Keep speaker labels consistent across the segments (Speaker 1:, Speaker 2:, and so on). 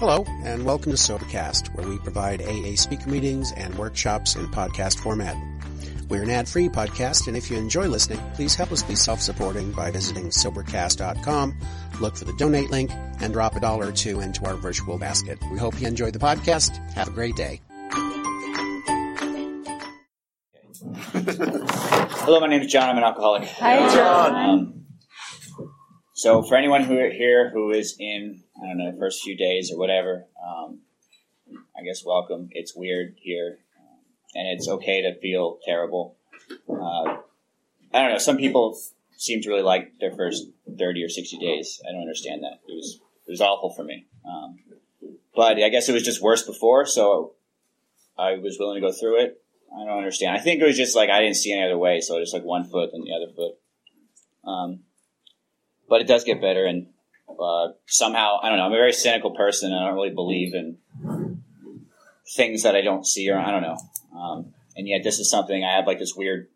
Speaker 1: Hello, and welcome to Sobercast, where we provide AA speaker meetings and workshops in podcast format. We're an ad-free podcast, and if you enjoy listening, please help us be self-supporting by visiting Sobercast.com, look for the donate link, and drop a dollar or two into our virtual basket. We hope you enjoy the podcast. Have a great day.
Speaker 2: Hello, my name is John. I'm an alcoholic.
Speaker 3: Hi, John.
Speaker 2: Um, so, for anyone who here who is in, I don't know, first few days or whatever, um, I guess welcome. It's weird here, um, and it's okay to feel terrible. Uh, I don't know. Some people seem to really like their first 30 or 60 days. I don't understand that. It was it was awful for me. Um, but I guess it was just worse before, so I was willing to go through it. I don't understand. I think it was just like I didn't see any other way, so just like one foot and the other foot. Um, but it does get better, and uh, somehow I don't know. I'm a very cynical person, and I don't really believe in things that I don't see, or I don't know. Um, and yet, this is something I have like this weird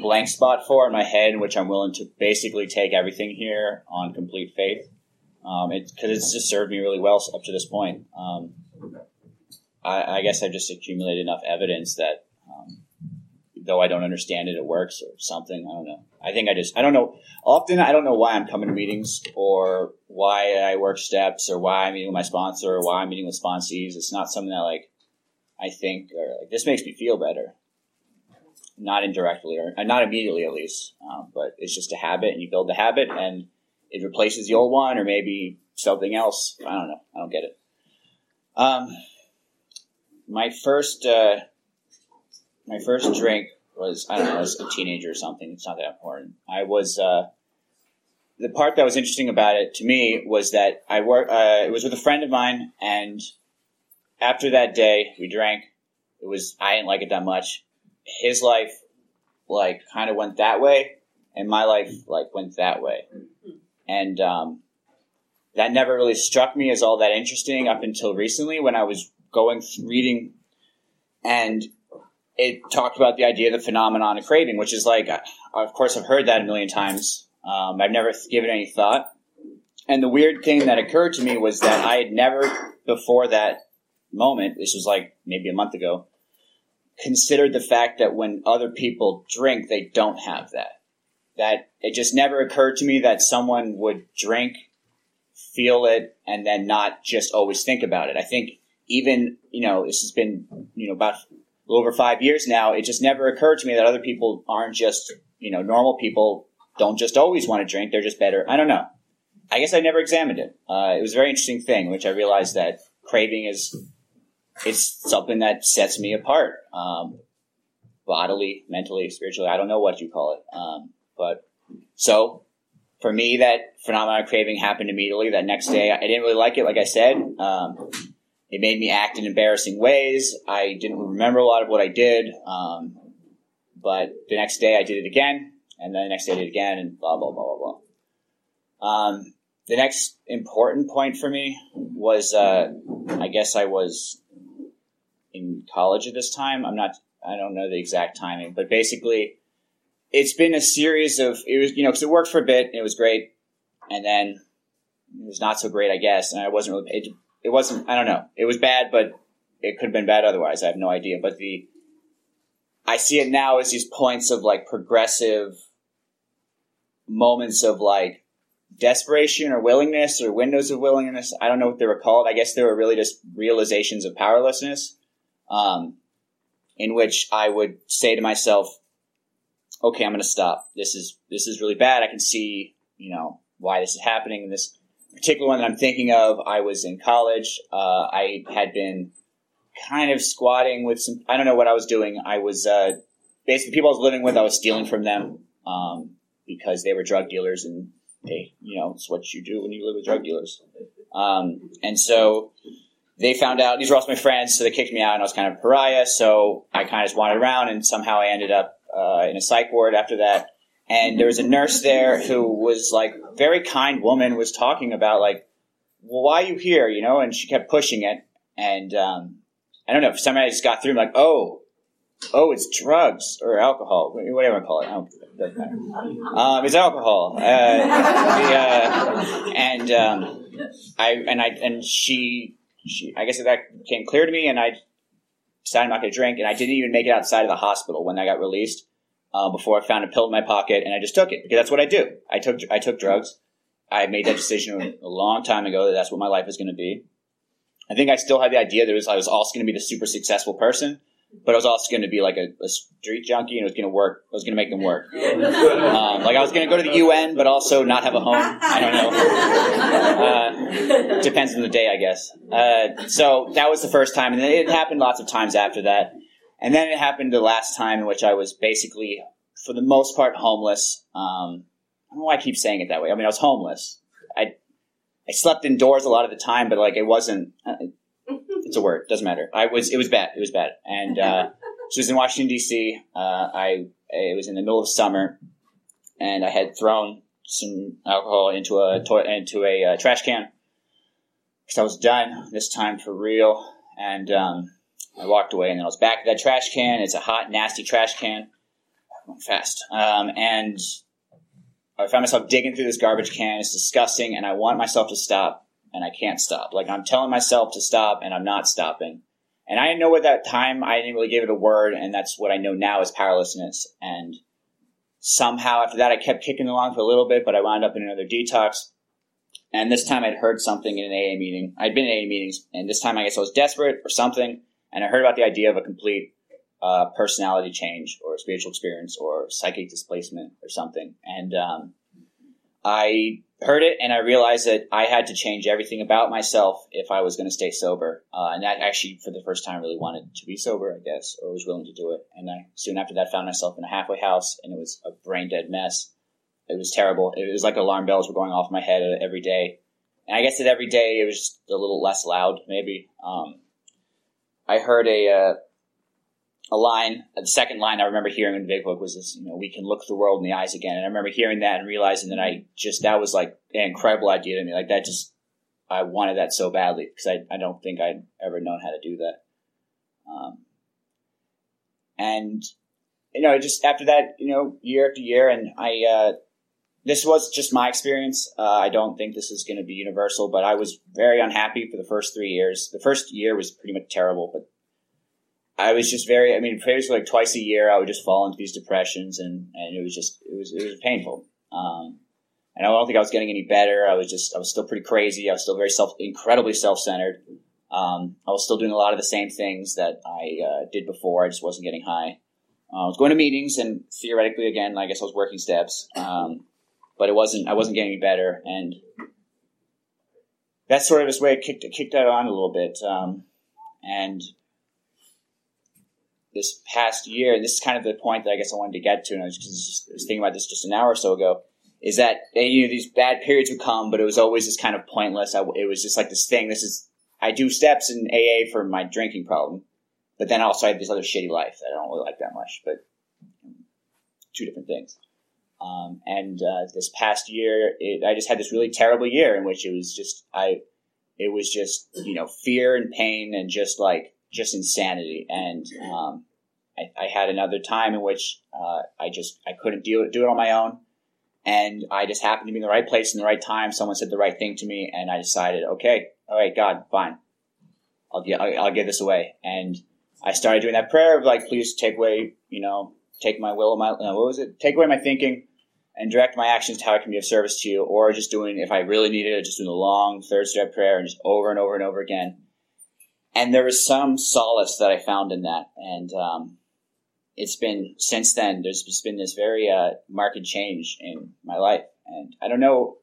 Speaker 2: blank spot for in my head, in which I'm willing to basically take everything here on complete faith, um, because it's just served me really well up to this point. Um, I, I guess I've just accumulated enough evidence that um, though I don't understand it, it works or something. I don't know. I think I just, I don't know. Often I don't know why I'm coming to meetings or why I work steps or why I'm meeting with my sponsor or why I'm meeting with sponsees. It's not something that like I think or like this makes me feel better. Not indirectly or not immediately at least, um, but it's just a habit and you build the habit and it replaces the old one or maybe something else. I don't know. I don't get it. Um, my first, uh, my first drink was I don't know, I was a teenager or something. It's not that important. I was uh, the part that was interesting about it to me was that I work. Uh, it was with a friend of mine, and after that day, we drank. It was I didn't like it that much. His life, like, kind of went that way, and my life, like, went that way, and um, that never really struck me as all that interesting up until recently when I was going reading and it talked about the idea of the phenomenon of craving, which is like, of course, I've heard that a million times. Um, I've never given any thought. And the weird thing that occurred to me was that I had never, before that moment, this was like maybe a month ago, considered the fact that when other people drink, they don't have that. That it just never occurred to me that someone would drink, feel it, and then not just always think about it. I think even, you know, this has been, you know, about over five years now, it just never occurred to me that other people aren't just, you know, normal people don't just always want to drink. They're just better. I don't know. I guess I never examined it. Uh, it was a very interesting thing, which I realized that craving is, it's something that sets me apart. Um, bodily, mentally, spiritually. I don't know what you call it. Um, but so for me, that phenomenon of craving happened immediately. That next day, I didn't really like it. Like I said, um, it made me act in embarrassing ways. I didn't remember a lot of what I did. Um, but the next day I did it again, and then the next day I did again, and blah, blah, blah, blah, blah. Um, the next important point for me was, uh, I guess I was in college at this time. I'm not, I don't know the exact timing, but basically it's been a series of, it was, you know, cause it worked for a bit and it was great. And then it was not so great, I guess. And I wasn't really, it, it wasn't. I don't know. It was bad, but it could have been bad otherwise. I have no idea. But the I see it now as these points of like progressive moments of like desperation or willingness or windows of willingness. I don't know what they were called. I guess they were really just realizations of powerlessness, um, in which I would say to myself, "Okay, I'm going to stop. This is this is really bad. I can see, you know, why this is happening. And this particular one that I'm thinking of, I was in college. Uh, I had been kind of squatting with some. I don't know what I was doing. I was uh, basically people I was living with. I was stealing from them um, because they were drug dealers, and they, you know, it's what you do when you live with drug dealers. Um, and so they found out these were also my friends, so they kicked me out, and I was kind of a pariah. So I kind of just wandered around, and somehow I ended up uh, in a psych ward after that and there was a nurse there who was like very kind woman was talking about like well why are you here you know and she kept pushing it and um, i don't know for some reason i just got through I'm like oh oh it's drugs or alcohol whatever i call it doesn't matter um, it's alcohol uh, uh, and um, i and i and she she, I guess that came clear to me, and I decided I'm not going to drink, and I didn't even make it outside of the hospital when I got released. Uh, before I found a pill in my pocket, and I just took it because that's what I do. I took I took drugs. I made that decision a long time ago that that's what my life is going to be. I think I still had the idea that was, I was also going to be the super successful person, but I was also going to be like a, a street junkie and it was going to work. I was going to make them work. Um, like I was going to go to the UN, but also not have a home. I don't know. Uh, depends on the day, I guess. Uh, so that was the first time, and then it happened lots of times after that. And then it happened the last time in which I was basically, for the most part, homeless. Um, I don't know why I keep saying it that way. I mean, I was homeless. I slept indoors a lot of the time, but like it wasn't. Uh, it's a word. Doesn't matter. I was. It was bad. It was bad. And uh, so was in Washington D.C. Uh, I it was in the middle of summer, and I had thrown some alcohol into a to- into a uh, trash can because I was done this time for real. And um, I walked away, and then I was back at that trash can. It's a hot, nasty trash can. I went fast. Um, and I found myself digging through this garbage can. It's disgusting, and I want myself to stop, and I can't stop. Like I'm telling myself to stop, and I'm not stopping. And I didn't know at that time I didn't really give it a word, and that's what I know now is powerlessness. And somehow after that, I kept kicking along for a little bit, but I wound up in another detox. And this time I'd heard something in an AA meeting. I'd been in AA meetings, and this time I guess I was desperate or something, and I heard about the idea of a complete uh, personality change or spiritual experience or psychic displacement or something. And um, I heard it and I realized that I had to change everything about myself if I was going to stay sober. Uh, and that actually, for the first time, really wanted to be sober, I guess, or was willing to do it. And I soon after that found myself in a halfway house and it was a brain dead mess. It was terrible. It was like alarm bells were going off my head every day. And I guess that every day it was just a little less loud, maybe. Um, I heard a, uh, a line, the second line I remember hearing in the big book was this, you know, we can look the world in the eyes again. And I remember hearing that and realizing that I just, that was like an incredible idea to me. Like that just, I wanted that so badly because I, I don't think I'd ever known how to do that. Um, and, you know, just after that, you know, year after year, and I, uh, this was just my experience. Uh, I don't think this is going to be universal, but I was very unhappy for the first three years. The first year was pretty much terrible, but I was just very, I mean, prayers like twice a year, I would just fall into these depressions and, and it was just, it was, it was painful. Um, and I don't think I was getting any better. I was just, I was still pretty crazy. I was still very self, incredibly self-centered. Um, I was still doing a lot of the same things that I uh, did before. I just wasn't getting high. Uh, I was going to meetings and theoretically, again, I guess I was working steps. Um, but it wasn't, I wasn't getting any better. And that's sort of this way it kicked, it kicked that on a little bit. Um, and this past year, and this is kind of the point that I guess I wanted to get to, and I was, just, I was thinking about this just an hour or so ago, is that you know these bad periods would come, but it was always just kind of pointless. I, it was just like this thing. This is I do steps in AA for my drinking problem, but then also I have this other shitty life that I don't really like that much. But two different things. Um, and uh, this past year, it, I just had this really terrible year in which it was just I, it was just you know fear and pain and just like just insanity. And um, I, I, had another time in which uh, I just I couldn't do it, do it on my own, and I just happened to be in the right place in the right time. Someone said the right thing to me, and I decided, okay, all right, God, fine, I'll I'll, I'll give this away. And I started doing that prayer of like, please take away, you know, take my will, my uh, what was it? Take away my thinking. And direct my actions to how I can be of service to you, or just doing, if I really needed it, just doing a long third step prayer and just over and over and over again and there was some solace that I found in that. And um, it's been since then. There's just been this very uh, marked change in my life, and I don't know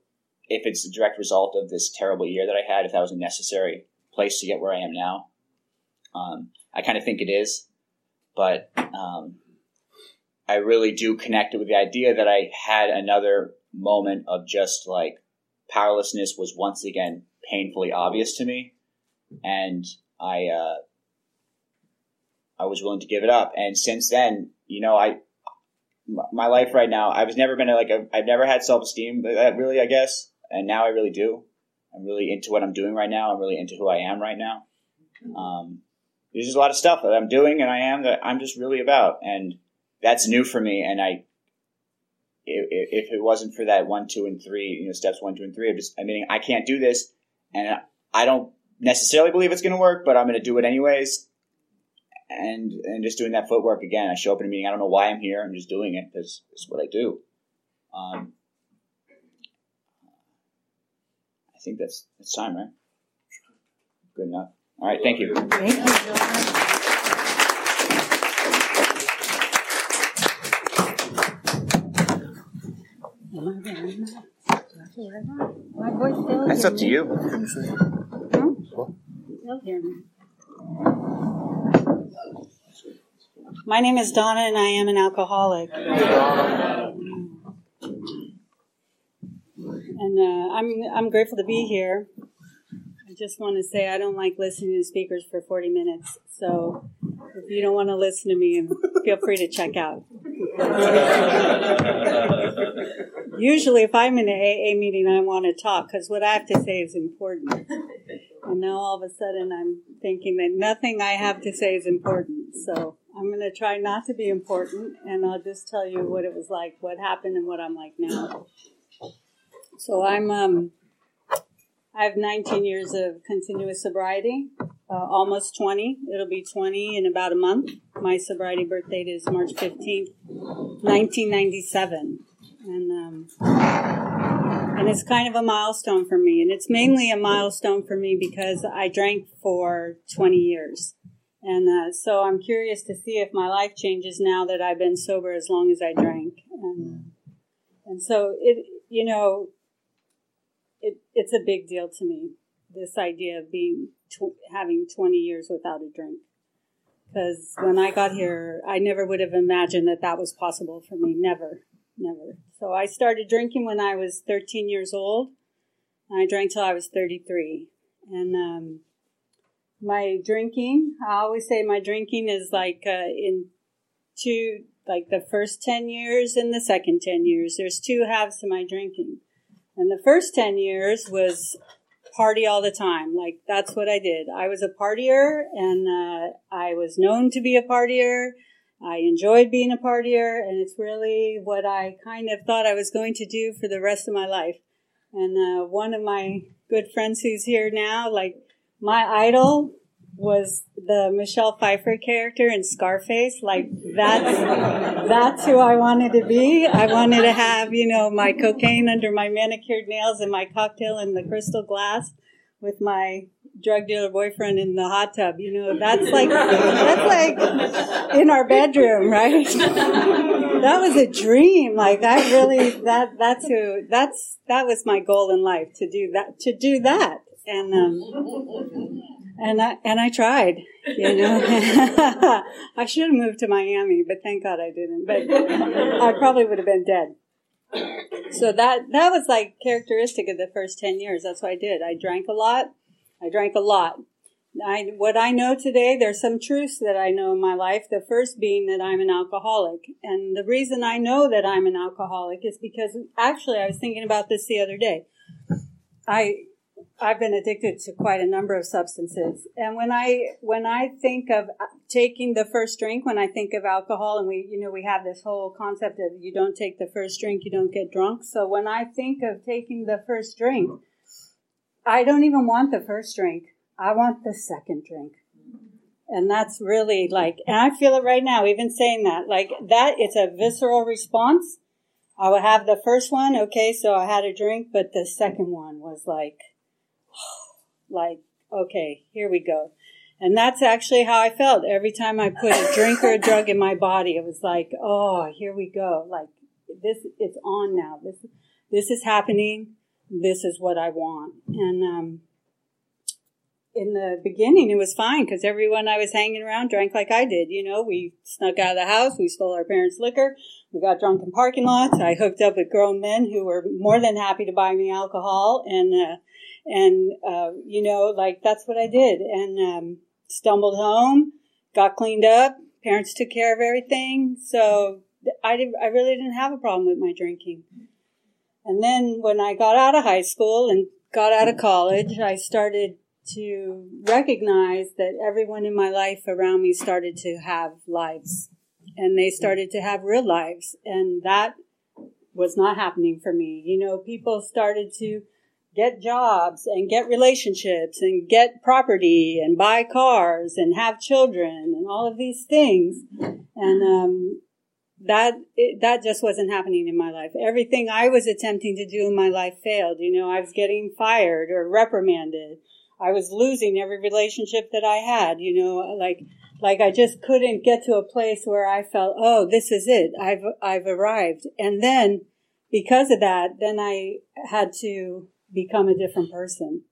Speaker 2: if it's a direct result of this terrible year that I had. If that was a necessary place to get where I am now, um, I kind of think it is, but um, I really do connect it with the idea that I had another moment of just like powerlessness was once again painfully obvious to me, and I uh, I was willing to give it up. And since then, you know, I my life right now, I was never been like i have never had self esteem, really, I guess, and now I really do. I'm really into what I'm doing right now. I'm really into who I am right now. Um, there's just a lot of stuff that I'm doing and I am that I'm just really about, and that's new for me. And I, if, if it wasn't for that one, two, and three, you know, steps one, two, and three, I'm just, I mean, I can't do this, and I don't necessarily believe it's going to work, but I'm going to do it anyways. And and just doing that footwork again. I show up in a meeting. I don't know why I'm here. I'm just doing it because it's what I do. Um, I think that's that's time, right? Good enough. All right. Thank you.
Speaker 3: Thank you. Am My voice
Speaker 2: That's up to you.
Speaker 3: Hear me. My name is Donna and I am an alcoholic. And uh, I'm I'm grateful to be here. I just want to say I don't like listening to speakers for 40 minutes. So if you don't want to listen to me, feel free to check out. Usually, if I'm in an AA meeting, I want to talk because what I have to say is important. And now all of a sudden, I'm thinking that nothing I have to say is important. So I'm going to try not to be important, and I'll just tell you what it was like, what happened, and what I'm like now. So I'm um, I have 19 years of continuous sobriety, uh, almost 20. It'll be 20 in about a month. My sobriety birth date is March 15th, 1997. And, um, and it's kind of a milestone for me. And it's mainly a milestone for me because I drank for 20 years. And uh, so I'm curious to see if my life changes now that I've been sober as long as I drank. And, and so it, you know, it, it's a big deal to me. This idea of being tw- having 20 years without a drink, because when I got here, I never would have imagined that that was possible for me. Never, never. So I started drinking when I was 13 years old. I drank till I was 33, and um, my drinking. I always say my drinking is like uh, in two, like the first 10 years and the second 10 years. There's two halves to my drinking. And the first 10 years was party all the time. Like, that's what I did. I was a partier and uh, I was known to be a partier. I enjoyed being a partier, and it's really what I kind of thought I was going to do for the rest of my life. And uh, one of my good friends who's here now, like, my idol was the Michelle Pfeiffer character in Scarface. Like that's that's who I wanted to be. I wanted to have, you know, my cocaine under my manicured nails and my cocktail in the crystal glass with my drug dealer boyfriend in the hot tub. You know, that's like that's like in our bedroom, right? that was a dream. Like I really that that's who that's that was my goal in life to do that to do that. And um and I and I tried, you know. I should have moved to Miami, but thank God I didn't. But I probably would have been dead. So that that was like characteristic of the first ten years. That's what I did. I drank a lot. I drank a lot. I, what I know today, there's some truths that I know in my life. The first being that I'm an alcoholic. And the reason I know that I'm an alcoholic is because actually I was thinking about this the other day. I, I've been addicted to quite a number of substances. And when I, when I think of uh, taking the first drink, when I think of alcohol, and we, you know, we have this whole concept of you don't take the first drink, you don't get drunk. So when I think of taking the first drink, I don't even want the first drink. I want the second drink. And that's really like, and I feel it right now, even saying that, like that, it's a visceral response. I would have the first one, okay, so I had a drink, but the second one was like, like, okay, here we go. And that's actually how I felt every time I put a drink or a drug in my body. It was like, oh, here we go. Like this, it's on now. This, this is happening. This is what I want. And, um, in the beginning, it was fine because everyone I was hanging around drank like I did. You know, we snuck out of the house, we stole our parents' liquor, we got drunk in parking lots. I hooked up with grown men who were more than happy to buy me alcohol, and uh, and uh, you know, like that's what I did. And um, stumbled home, got cleaned up. Parents took care of everything, so I did, I really didn't have a problem with my drinking. And then when I got out of high school and got out of college, I started to recognize that everyone in my life around me started to have lives. And they started to have real lives. And that was not happening for me. You know people started to get jobs and get relationships and get property and buy cars and have children and all of these things. And, um, that, it, that just wasn't happening in my life. Everything I was attempting to do in my life failed. You know, I was getting fired or reprimanded. I was losing every relationship that I had, you know, like, like I just couldn't get to a place where I felt, oh, this is it. I've, I've arrived. And then because of that, then I had to become a different person.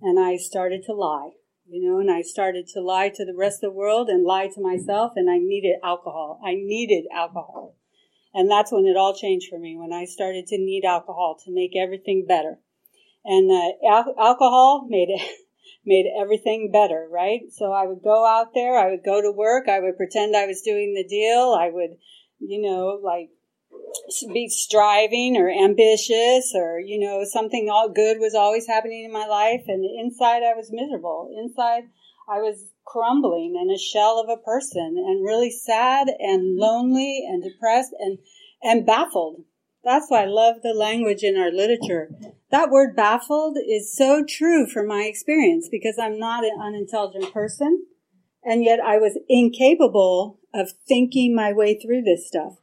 Speaker 3: And I started to lie, you know, and I started to lie to the rest of the world and lie to myself and I needed alcohol. I needed alcohol. And that's when it all changed for me, when I started to need alcohol to make everything better. And uh, al- alcohol made it, made everything better, right? So I would go out there, I would go to work, I would pretend I was doing the deal, I would, you know, like be striving or ambitious or, you know, something all good was always happening in my life. And inside I was miserable. Inside I was crumbling and a shell of a person and really sad and lonely and depressed and, and baffled. That's why I love the language in our literature. That word baffled is so true from my experience because I'm not an unintelligent person. And yet I was incapable of thinking my way through this stuff.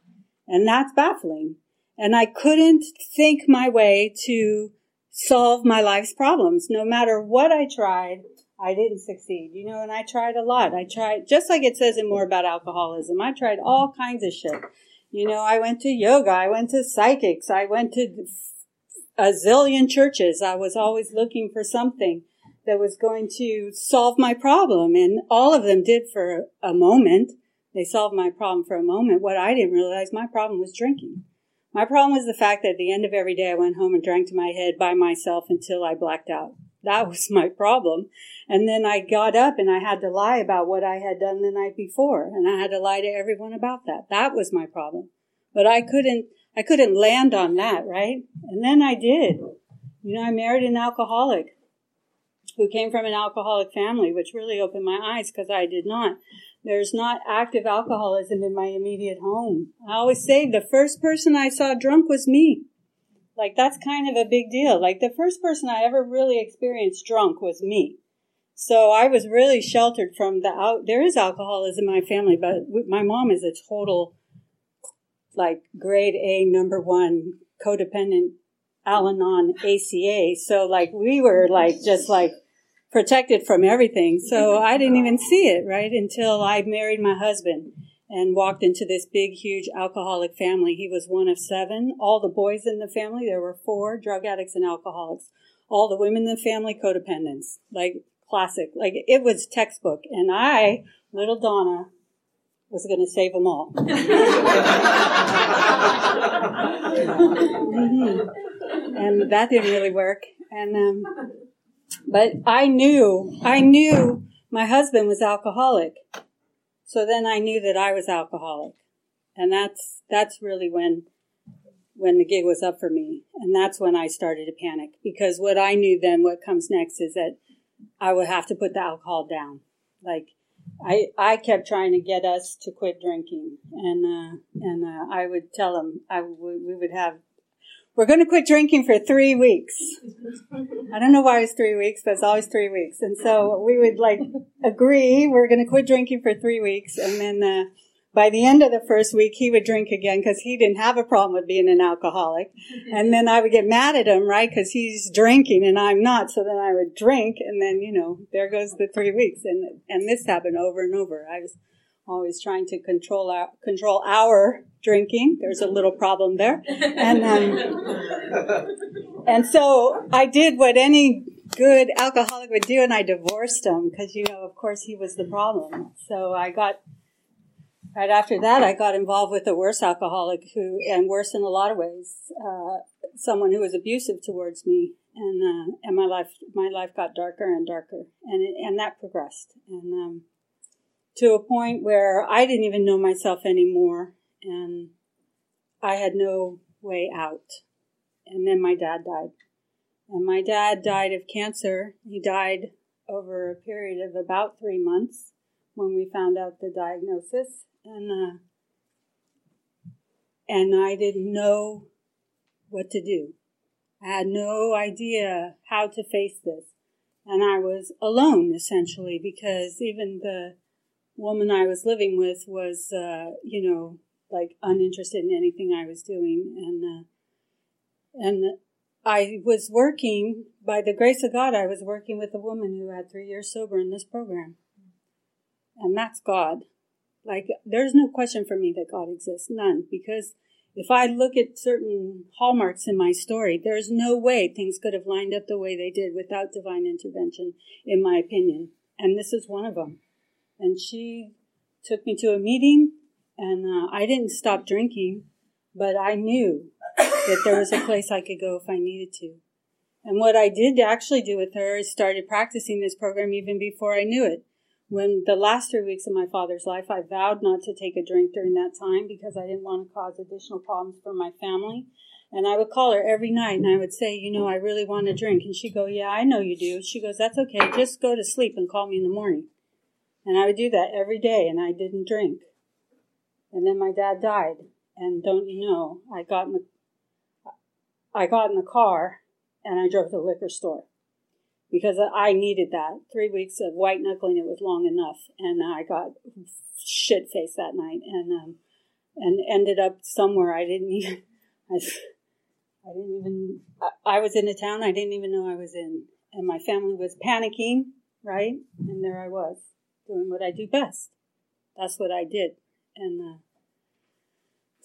Speaker 3: And that's baffling. And I couldn't think my way to solve my life's problems. No matter what I tried, I didn't succeed. You know, and I tried a lot. I tried, just like it says in more about alcoholism, I tried all kinds of shit. You know, I went to yoga, I went to psychics, I went to a zillion churches. I was always looking for something that was going to solve my problem. And all of them did for a moment. They solved my problem for a moment. What I didn't realize, my problem was drinking. My problem was the fact that at the end of every day I went home and drank to my head by myself until I blacked out. That was my problem. And then I got up and I had to lie about what I had done the night before. And I had to lie to everyone about that. That was my problem. But I couldn't, I couldn't land on that, right? And then I did. You know, I married an alcoholic who came from an alcoholic family, which really opened my eyes because I did not. There's not active alcoholism in my immediate home. I always say the first person I saw drunk was me. Like that's kind of a big deal. Like the first person I ever really experienced drunk was me. So I was really sheltered from the out. There is alcoholism in my family, but my mom is a total, like grade A number one codependent Al-Anon ACA. So like we were like just like protected from everything. So I didn't even see it, right, until I married my husband and walked into this big, huge alcoholic family. He was one of seven. All the boys in the family, there were four drug addicts and alcoholics. All the women in the family, codependents. Like, classic. Like, it was textbook. And I, little Donna, was going to save them all. mm-hmm. And that didn't really work. And, um, but I knew, I knew my husband was alcoholic. So then I knew that I was alcoholic. And that's, that's really when, when the gig was up for me. And that's when I started to panic because what I knew then, what comes next is that I would have to put the alcohol down. Like, I, I kept trying to get us to quit drinking and, uh, and, uh, I would tell them I, we would have we're going to quit drinking for three weeks. I don't know why it's three weeks, but it's always three weeks. And so we would like agree we're going to quit drinking for three weeks. And then, uh, by the end of the first week, he would drink again because he didn't have a problem with being an alcoholic. And then I would get mad at him, right? Because he's drinking and I'm not. So then I would drink and then, you know, there goes the three weeks. And, and this happened over and over. I was always trying to control our, control our drinking. There's a little problem there. And, um, and so I did what any good alcoholic would do and I divorced him because, you know, of course he was the problem. So I got, right after that, I got involved with a worse alcoholic who, and worse in a lot of ways, uh, someone who was abusive towards me. And, uh, and my life, my life got darker and darker and, it, and that progressed. And, um, to a point where I didn't even know myself anymore and I had no way out. And then my dad died. And my dad died of cancer. He died over a period of about three months when we found out the diagnosis. And, uh, and I didn't know what to do. I had no idea how to face this. And I was alone essentially because even the woman I was living with was, uh, you know, like uninterested in anything I was doing. And, uh, and I was working, by the grace of God, I was working with a woman who had three years sober in this program. And that's God. Like, there's no question for me that God exists. None. Because if I look at certain hallmarks in my story, there's no way things could have lined up the way they did without divine intervention, in my opinion. And this is one of them. And she took me to a meeting, and uh, I didn't stop drinking, but I knew that there was a place I could go if I needed to. And what I did actually do with her is started practicing this program even before I knew it. When the last three weeks of my father's life, I vowed not to take a drink during that time because I didn't want to cause additional problems for my family. And I would call her every night and I would say, you know, I really want to drink. And she'd go, yeah, I know you do. She goes, that's okay. Just go to sleep and call me in the morning. And I would do that every day and I didn't drink. And then my dad died. And don't you know, I got in the, I got in the car and I drove to the liquor store because I needed that. Three weeks of white knuckling it was long enough, and I got shit faced that night, and um, and ended up somewhere I didn't even. I, I didn't even. I, I was in a town I didn't even know I was in, and my family was panicking, right? And there I was doing what I do best. That's what I did, and. Uh,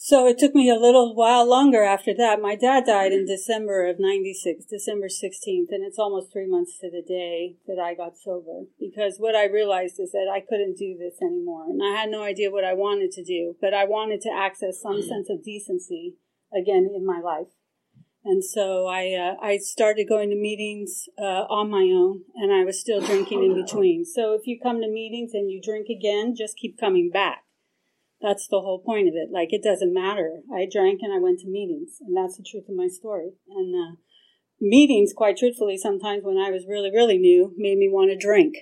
Speaker 3: so it took me a little while longer after that. My dad died in December of 96, December 16th, and it's almost three months to the day that I got sober. Because what I realized is that I couldn't do this anymore. And I had no idea what I wanted to do, but I wanted to access some sense of decency again in my life. And so I, uh, I started going to meetings uh, on my own, and I was still drinking in between. So if you come to meetings and you drink again, just keep coming back that's the whole point of it. Like, it doesn't matter. I drank and I went to meetings, and that's the truth of my story. And uh, meetings, quite truthfully, sometimes when I was really, really new, made me want to drink.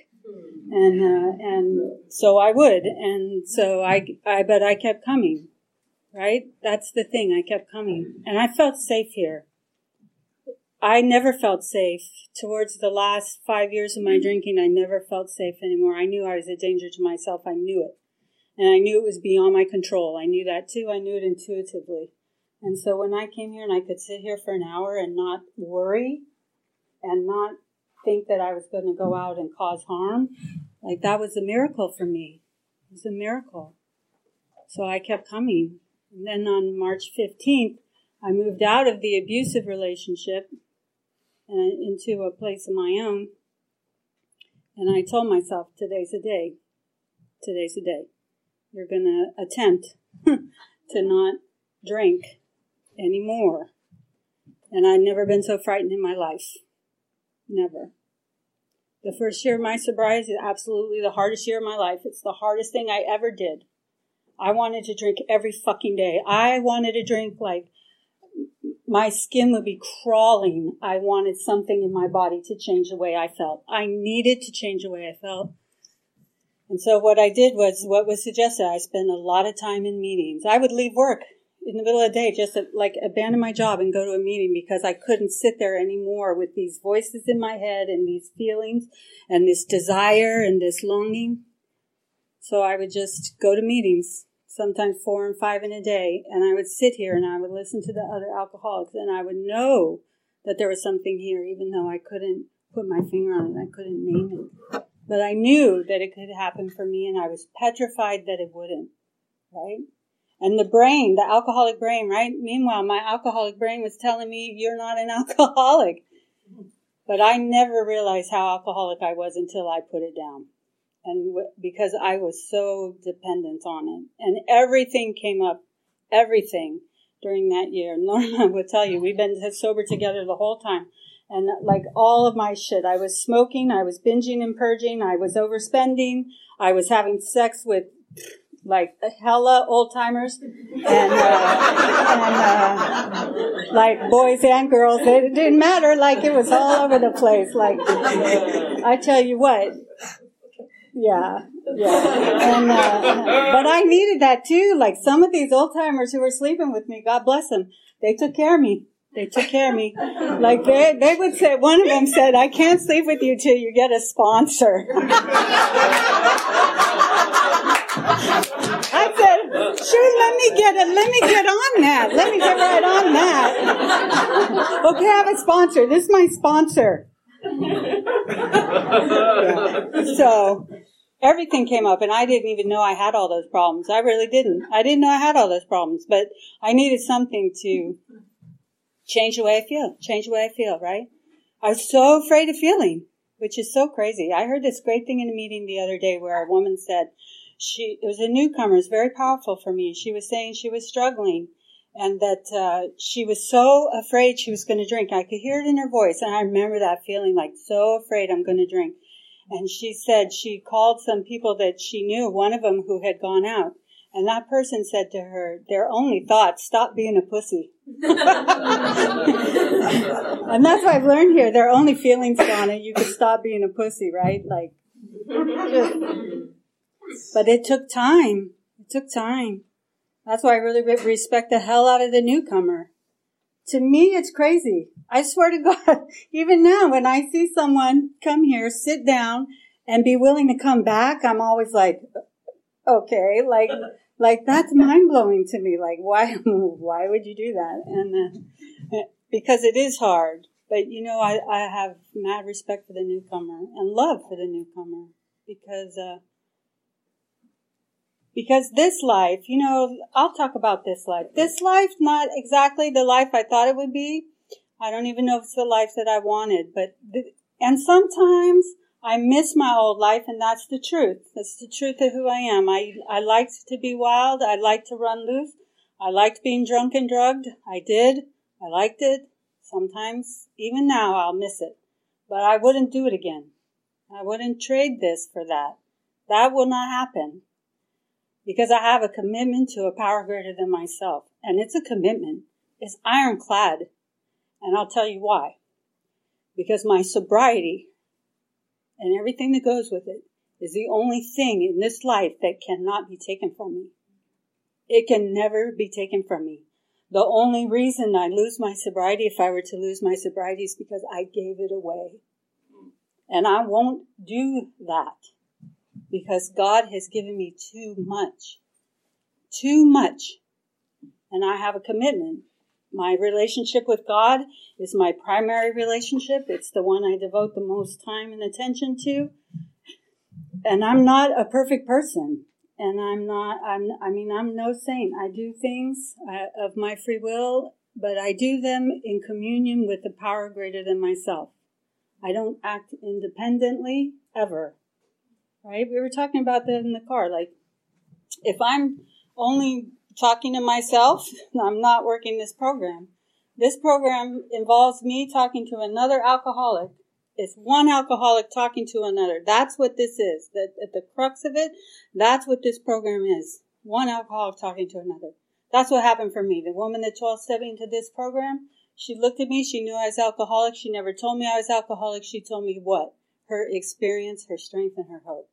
Speaker 3: And uh, and so I would, and so I, I, but I kept coming, right? That's the thing. I kept coming, and I felt safe here. I never felt safe. Towards the last five years of my mm. drinking, I never felt safe anymore. I knew I was a danger to myself. I knew it. And I knew it was beyond my control. I knew that too. I knew it intuitively. And so when I came here and I could sit here for an hour and not worry and not think that I was going to go out and cause harm, like that was a miracle for me. It was a miracle. So I kept coming. And then on March 15th, I moved out of the abusive relationship and into a place of my own. And I told myself, today's a day. Today's a day you're going to attempt to not drink anymore. And I'd never been so frightened in my life. Never. The first year of my sobriety is absolutely the hardest year of my life. It's the hardest thing I ever did. I wanted to drink every fucking day. I wanted to drink like my skin would be crawling. I wanted something in my body to change the way I felt. I needed to change the way I felt. And so what I did was what was suggested. I spent a lot of time in meetings. I would leave work in the middle of the day, just to, like abandon my job and go to a meeting because I couldn't sit there anymore with these voices in my head and these feelings and this desire and this longing. So I would just go to meetings, sometimes four and five in a day, and I would sit here and I would listen to the other alcoholics and I would know that there was something here, even though I couldn't put my finger on it. I couldn't name it. But I knew that it could happen for me and I was petrified that it wouldn't, right? And the brain, the alcoholic brain, right? Meanwhile, my alcoholic brain was telling me, you're not an alcoholic. But I never realized how alcoholic I was until I put it down. And w- because I was so dependent on it. And everything came up, everything during that year. Norma will tell you, we've been sober together the whole time and like all of my shit. I was smoking, I was binging and purging, I was overspending, I was having sex with like hella old timers and, uh, and uh, like boys and girls. It didn't matter. Like it was all over the place. Like I tell you what, yeah, yeah. And uh, but I needed that too. Like some of these old timers who were sleeping with me, God bless them, they took care of me They took care of me. Like they, they would say, one of them said, I can't sleep with you till you get a sponsor. I said, sure, let me get it. Let me get on that. Let me get right on that. Okay, I have a sponsor. This is my sponsor. Yeah. So everything came up and I didn't even know I had all those problems. I really didn't. I didn't know I had all those problems, but I needed something to change the way I feel, change the way I feel, right? I was so afraid of feeling, which is so crazy. I heard this great thing in a meeting the other day where a woman said she, it was a newcomer, it's very powerful for me. She was saying she was struggling and that uh, she was so afraid she was going to drink. I could hear it in her voice, and I remember that feeling like so afraid I'm going to drink. And she said she called some people that she knew, one of them who had gone out, and that person said to her, their only thought, stop being a pussy. and that's what I've learned here. Their only feelings on it, you can stop being a pussy, right? Like, just, but it took time. It took time. That's why I really respect the hell out of the newcomer. To me, it's crazy. I swear to God, even now when I see someone come here, sit down, and be willing to come back, I'm always like, okay, like, like that's mind blowing to me. Like, why, why would you do that? And uh, because it is hard. But you know, I, I have mad respect for the newcomer and love for the newcomer because, uh, because this life, you know, I'll talk about this life. This life, not exactly the life I thought it would be. I don't even know if it's the life that I wanted, but, the, and sometimes I miss my old life and that's the truth. That's the truth of who I am. I, I liked to be wild. I liked to run loose. I liked being drunk and drugged. I did. I liked it. Sometimes, even now, I'll miss it. But I wouldn't do it again. I wouldn't trade this for that. That will not happen because I have a commitment to a power greater than myself. And it's a commitment. It's ironclad. And I'll tell you why. Because my sobriety and everything that goes with it is the only thing in this life that cannot be taken from me. It can never be taken from me. The only reason I lose my sobriety, if I were to lose my sobriety, is because I gave it away. And I won't do that because God has given me too much. Too much. And I have a commitment. My relationship with God is my primary relationship. It's the one I devote the most time and attention to. And I'm not a perfect person. And I'm not, I'm, I mean, I'm no saint. I do things uh, of my free will, but I do them in communion with the power greater than myself. I don't act independently ever right? We were talking about that in the car. Like, if I'm only talking to myself, I'm not working this program. This program involves me talking to another alcoholic. It's one alcoholic talking to another. That's what this is. That at the crux of it, that's what this program is. One alcoholic talking to another. That's what happened for me. The woman that 12 stepped into this program, she looked at me. She knew I was alcoholic. She never told me I was alcoholic. She told me what? Her experience, her strength, and her hope.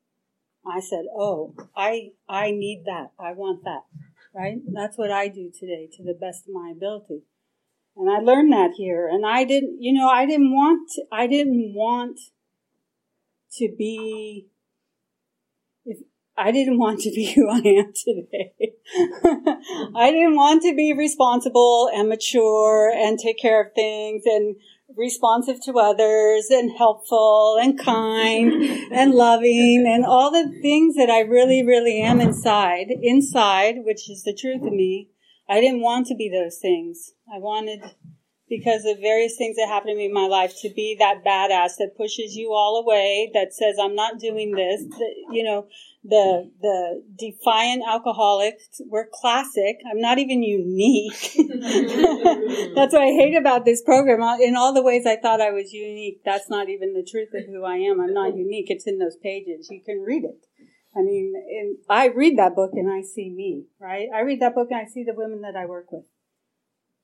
Speaker 3: I said, "Oh, I I need that. I want that." Right? That's what I do today to the best of my ability. And I learned that here and I didn't, you know, I didn't want to, I didn't want to be if I didn't want to be who I am today. I didn't want to be responsible and mature and take care of things and responsive to others and helpful and kind and loving and all the things that I really, really am inside, inside, which is the truth of me. I didn't want to be those things. I wanted, because of various things that happened to me in my life, to be that badass that pushes you all away, that says, I'm not doing this, you know, the the defiant alcoholics were classic. I'm not even unique. that's what I hate about this program. In all the ways I thought I was unique, that's not even the truth of who I am. I'm not unique. It's in those pages. You can read it. I mean, in, I read that book and I see me, right? I read that book and I see the women that I work with,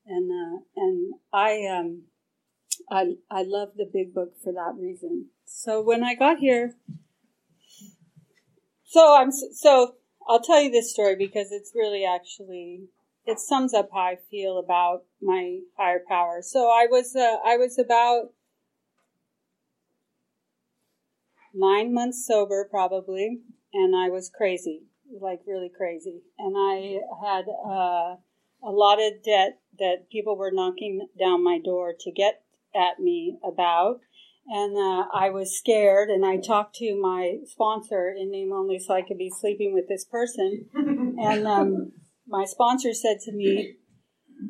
Speaker 3: and uh, and I um, I I love the big book for that reason. So when I got here so I'm so I'll tell you this story because it's really actually it sums up how I feel about my higher power. So I was uh, I was about nine months sober probably, and I was crazy, like really crazy, and I had uh, a lot of debt that people were knocking down my door to get at me about. And uh, I was scared, and I talked to my sponsor in name only so I could be sleeping with this person. and um, my sponsor said to me,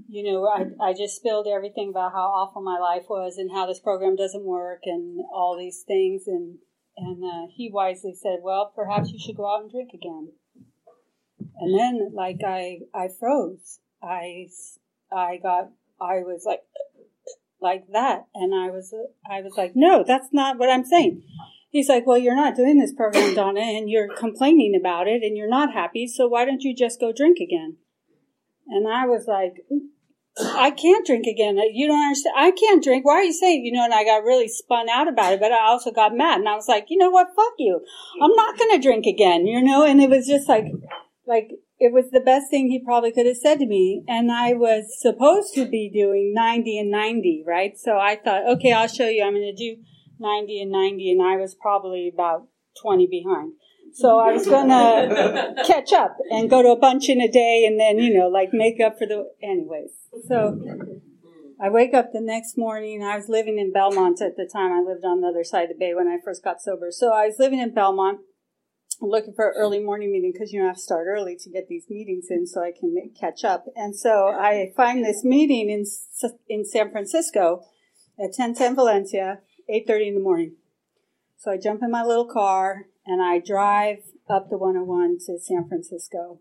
Speaker 3: you know, I, I just spilled everything about how awful my life was and how this program doesn't work and all these things. And, and uh, he wisely said, well, perhaps you should go out and drink again. And then, like, I, I froze. I, I got, I was like, like that. And I was, I was like, no, that's not what I'm saying. He's like, well, you're not doing this program, Donna, and you're complaining about it and you're not happy. So why don't you just go drink again? And I was like, I can't drink again. You don't understand. I can't drink. Why are you saying, you know, and I got really spun out about it, but I also got mad and I was like, you know what? Fuck you. I'm not going to drink again, you know, and it was just like, like, it was the best thing he probably could have said to me. And I was supposed to be doing 90 and 90, right? So I thought, okay, I'll show you. I'm going to do 90 and 90, and I was probably about 20 behind. So I was going to catch up and go to a bunch in a day and then, you know, like make up for the, anyways. So I wake up the next morning. I was living in Belmont at the time. I lived on the other side of the bay when I first got sober. So I was living in Belmont looking for an early morning meeting because you know I have to start early to get these meetings in so I can make, catch up. And so I find this meeting in in San Francisco at 1010 Valencia 8.30 in the morning. So I jump in my little car and I drive up the 101 to San Francisco.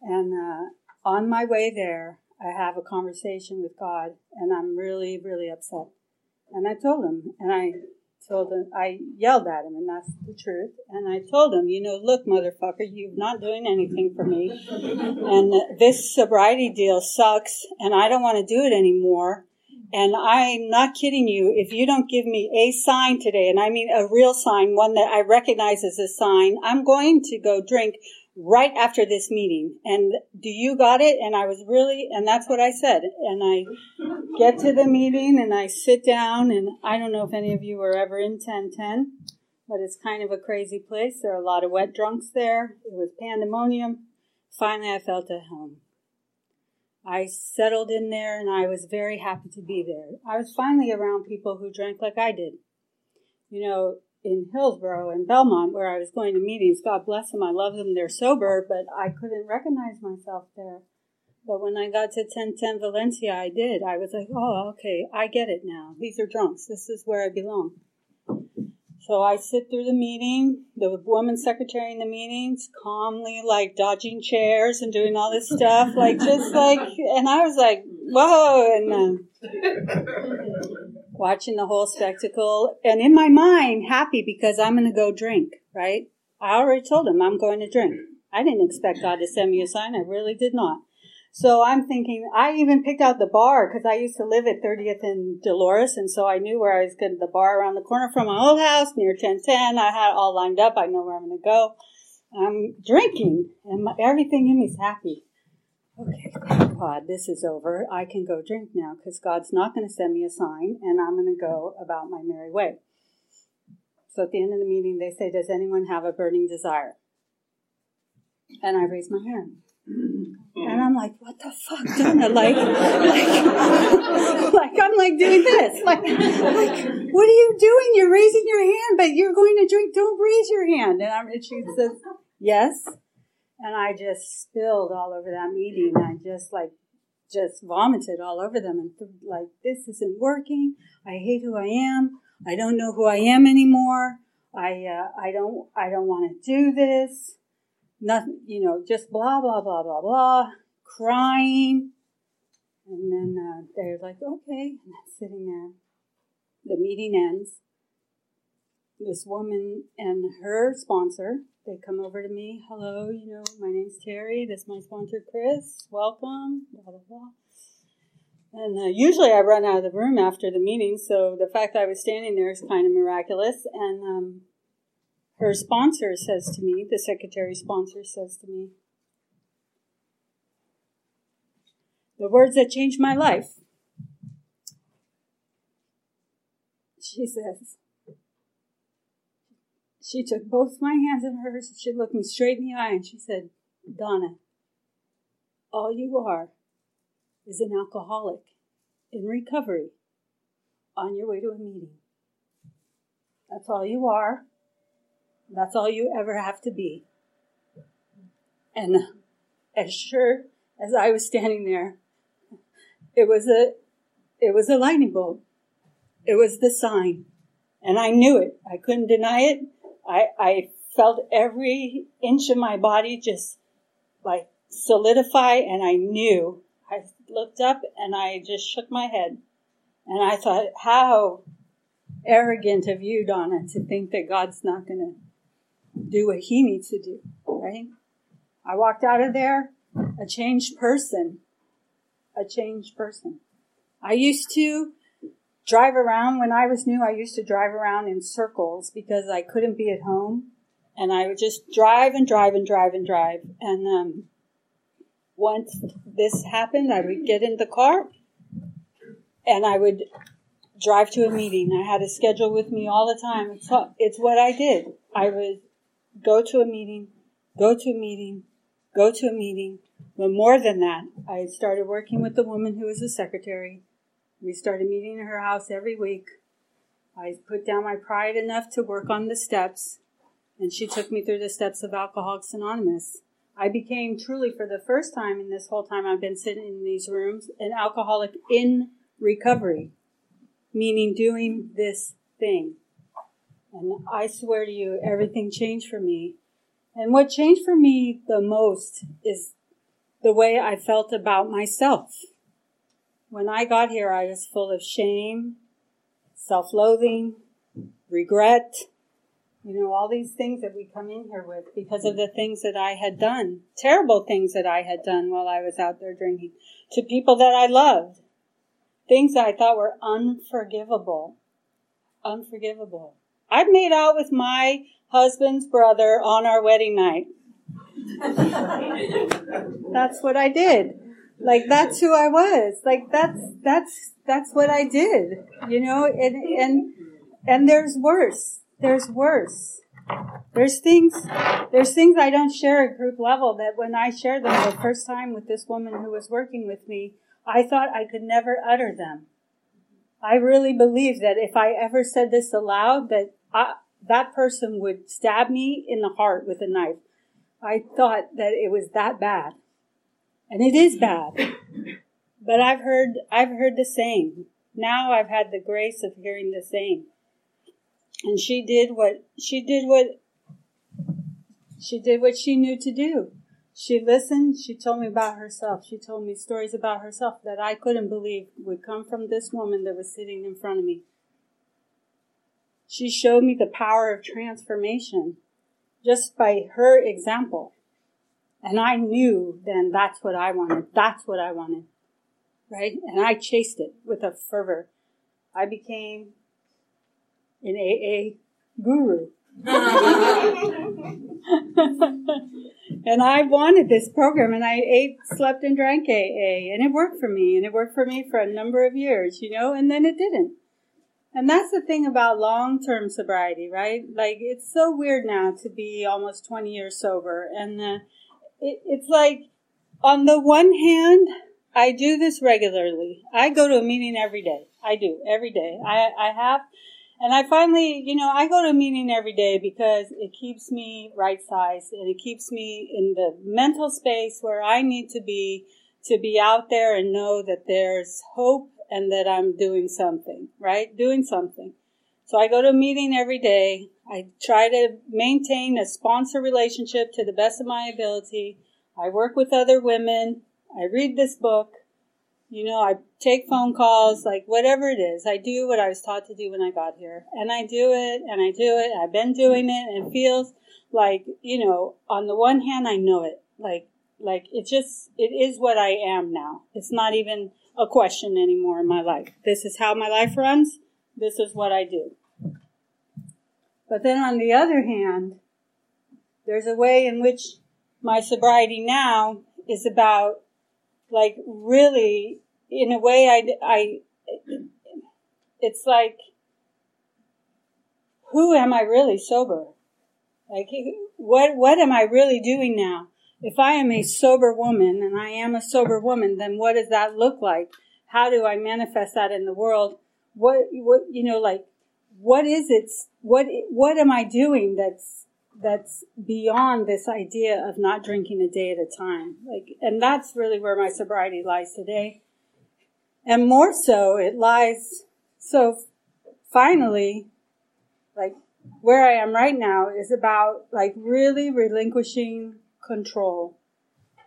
Speaker 3: And uh, on my way there, I have a conversation with God and I'm really, really upset. And I told him, and I told him, I yelled at him, and that's the truth. And I told him, you know, look, motherfucker, you're not doing anything for me. And this sobriety deal sucks, and I don't want to do it anymore. And I'm not kidding you. If you don't give me a sign today, and I mean a real sign, one that I recognize as a sign, I'm going to go drink right after this meeting. And do you got it? And I was really, and that's what I said. And I get to the meeting and I sit down and I don't know if any of you were ever in 1010, but it's kind of a crazy place. There are a lot of wet drunks there. It was pandemonium. Finally, I felt at home. I settled in there and I was very happy to be there. I was finally around people who drank like I did. You know, in Hillsborough and Belmont, where I was going to meetings, God bless them, I love them, they're sober, but I couldn't recognize myself there. But when I got to 1010 Valencia, I did. I was like, oh, okay, I get it now. These are drunks. This is where I belong. So I sit through the meeting, the woman secretary in the meetings, calmly like dodging chairs and doing all this stuff, like just like, and I was like, whoa, and uh, watching the whole spectacle, and in my mind, happy because I'm going to go drink, right? I already told him I'm going to drink. I didn't expect God to send me a sign. I really did not. So I'm thinking, I even picked out the bar because I used to live at 30th and Dolores, and so I knew where I was going. to The bar around the corner from my old house near 1010. I had it all lined up. I know where I'm going to go. I'm drinking, and my, everything in me is happy. Okay, God, this is over. I can go drink now because God's not going to send me a sign, and I'm going to go about my merry way. So at the end of the meeting, they say, "Does anyone have a burning desire?" And I raise my hand. And I'm like, what the fuck, Donna? Like, like, like, I'm like doing this. Like, like, what are you doing? You're raising your hand, but you're going to drink. Don't raise your hand. And, I'm, and she says, yes. And I just spilled all over that meeting. I just like, just vomited all over them and like, this isn't working. I hate who I am. I don't know who I am anymore. I, uh, I don't, I don't want to do this nothing, you know, just blah, blah, blah, blah, blah, crying. And then uh, they're like, okay, and I'm sitting there. The meeting ends. This woman and her sponsor, they come over to me. Hello, you know, my name's Terry. This is my sponsor, Chris. Welcome. Blah, blah, blah. And uh, usually I run out of the room after the meeting, so the fact I was standing there is kind of miraculous. And um, her sponsor says to me, the secretary sponsor says to me, the words that changed my life. She says, she took both my hands in hers. She looked me straight in the eye and she said, Donna, all you are is an alcoholic in recovery on your way to a meeting. That's all you are. That's all you ever have to be. And as sure as I was standing there, it was a, it was a lightning bolt. It was the sign. And I knew it. I couldn't deny it. I, I felt every inch of my body just like solidify and I knew. I looked up and I just shook my head. And I thought, how arrogant of you, Donna, to think that God's not going to do what he needs to do, right? I walked out of there a changed person. A changed person. I used to drive around when I was new. I used to drive around in circles because I couldn't be at home, and I would just drive and drive and drive and drive. And um, once this happened, I would get in the car and I would drive to a meeting. I had a schedule with me all the time. It's, it's what I did. I would go to a meeting, go to a meeting, go to a meeting. But more than that, I started working with the woman who was the secretary we started meeting in her house every week. I put down my pride enough to work on the steps, and she took me through the steps of Alcoholics Anonymous. I became truly, for the first time in this whole time I've been sitting in these rooms, an alcoholic in recovery, meaning doing this thing. And I swear to you, everything changed for me. And what changed for me the most is the way I felt about myself. When I got here, I was full of shame, self-loathing, regret, you know, all these things that we come in here with because of the things that I had done, terrible things that I had done while I was out there drinking to people that I loved, things that I thought were unforgivable, unforgivable. I made out with my husband's brother on our wedding night. That's what I did. Like that's who I was. Like that's that's that's what I did. You know, and and and there's worse. There's worse. There's things there's things I don't share at group level that when I shared them the first time with this woman who was working with me, I thought I could never utter them. I really believe that if I ever said this aloud, that I, that person would stab me in the heart with a knife. I thought that it was that bad. And it is bad. But I've heard, I've heard the same. Now I've had the grace of hearing the same. And she did what, she did what, she did what she knew to do. She listened. She told me about herself. She told me stories about herself that I couldn't believe would come from this woman that was sitting in front of me. She showed me the power of transformation just by her example. And I knew then that's what I wanted. That's what I wanted. Right? And I chased it with a fervor. I became an AA guru. and I wanted this program and I ate, slept and drank AA and it worked for me and it worked for me for a number of years, you know, and then it didn't. And that's the thing about long-term sobriety, right? Like it's so weird now to be almost 20 years sober and uh, it, it's like, on the one hand, I do this regularly. I go to a meeting every day. I do every day. I, I have, and I finally, you know, I go to a meeting every day because it keeps me right sized and it keeps me in the mental space where I need to be to be out there and know that there's hope and that I'm doing something, right? Doing something. So I go to a meeting every day. I try to maintain a sponsor relationship to the best of my ability. I work with other women. I read this book. You know, I take phone calls, like whatever it is. I do what I was taught to do when I got here. And I do it and I do it. I've been doing it and it feels like, you know, on the one hand, I know it. Like, like it just, it is what I am now. It's not even a question anymore in my life. This is how my life runs. This is what I do. But then on the other hand, there's a way in which my sobriety now is about like really, in a way, I, I, it's like, who am I really sober? Like, what, what am I really doing now? If I am a sober woman and I am a sober woman, then what does that look like? How do I manifest that in the world? What, what, you know, like, what is it? What, what am I doing that's, that's beyond this idea of not drinking a day at a time? Like, and that's really where my sobriety lies today. And more so, it lies, so finally, like, where I am right now is about like really relinquishing control.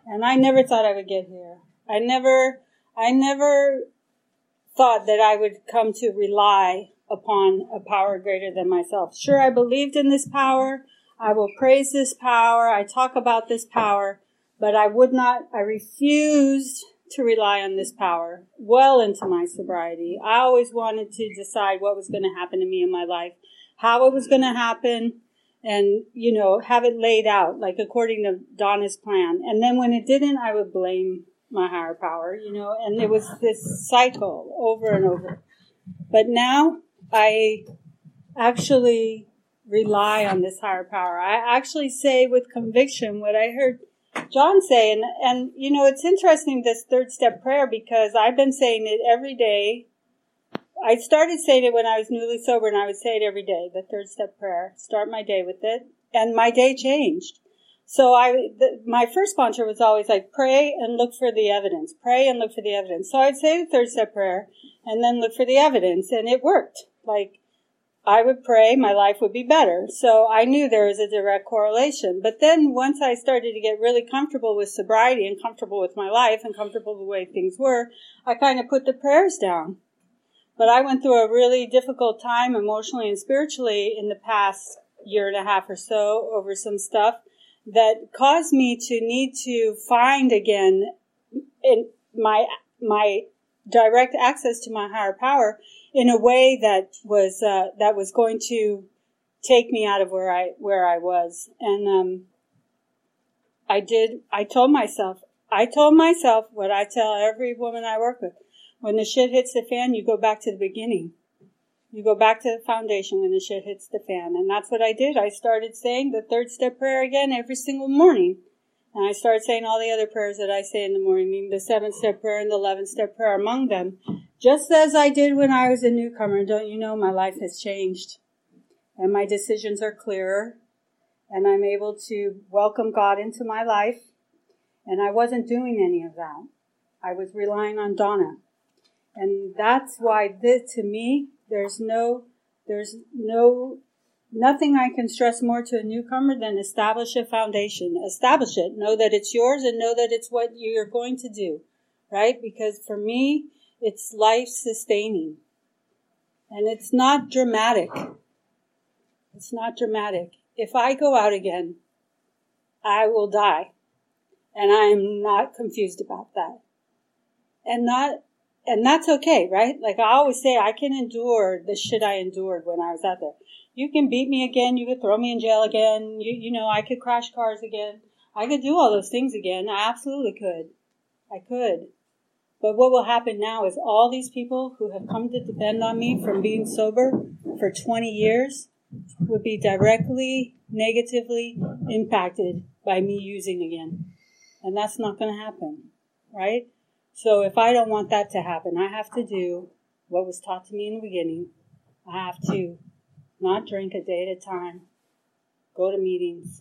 Speaker 3: And I never thought I would get here. I never, I never thought that I would come to rely upon a power greater than myself. Sure, I believed in this power. I will praise this power. I talk about this power, but I would not, I refused to rely on this power well into my sobriety. I always wanted to decide what was going to happen to me in my life how it was going to happen and, you know, have it laid out, like according to Donna's plan. And then when it didn't, I would blame my higher power, you know, and it was this cycle over and over. But now I actually rely on this higher power. I actually say with conviction what I heard John say, and, and you know, it's interesting this third step prayer because I've been saying it every day I started saying it when I was newly sober, and I would say it every day. The third step prayer. Start my day with it, and my day changed. So I, the, my first mantra was always like pray and look for the evidence. Pray and look for the evidence. So I'd say the third step prayer, and then look for the evidence, and it worked. Like I would pray, my life would be better. So I knew there was a direct correlation. But then once I started to get really comfortable with sobriety and comfortable with my life and comfortable with the way things were, I kind of put the prayers down. But I went through a really difficult time emotionally and spiritually in the past year and a half or so over some stuff that caused me to need to find again in my my direct access to my higher power in a way that was uh, that was going to take me out of where I where I was and um, I did I told myself I told myself what I tell every woman I work with when the shit hits the fan, you go back to the beginning. You go back to the foundation when the shit hits the fan. And that's what I did. I started saying the third step prayer again every single morning. And I started saying all the other prayers that I say in the morning, the seven step prayer and the 11 step prayer among them. Just as I did when I was a newcomer. Don't you know my life has changed? And my decisions are clearer. And I'm able to welcome God into my life. And I wasn't doing any of that. I was relying on Donna. And that's why this, to me, there's no, there's no, nothing I can stress more to a newcomer than establish a foundation. Establish it. Know that it's yours and know that it's what you're going to do. Right? Because for me, it's life sustaining. And it's not dramatic. It's not dramatic. If I go out again, I will die. And I am not confused about that. And not and that's okay, right? Like I always say, I can endure the shit I endured when I was out there. You can beat me again. You could throw me in jail again. You, you know, I could crash cars again. I could do all those things again. I absolutely could. I could. But what will happen now is all these people who have come to depend on me from being sober for 20 years would be directly negatively impacted by me using again. And that's not going to happen, right? So if I don't want that to happen, I have to do what was taught to me in the beginning. I have to not drink a day at a time, go to meetings,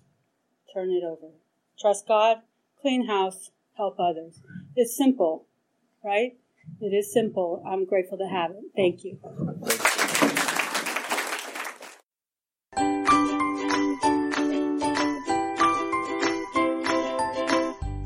Speaker 3: turn it over. Trust God, clean house, help others. It's simple, right? It is simple. I'm grateful to have it. Thank you.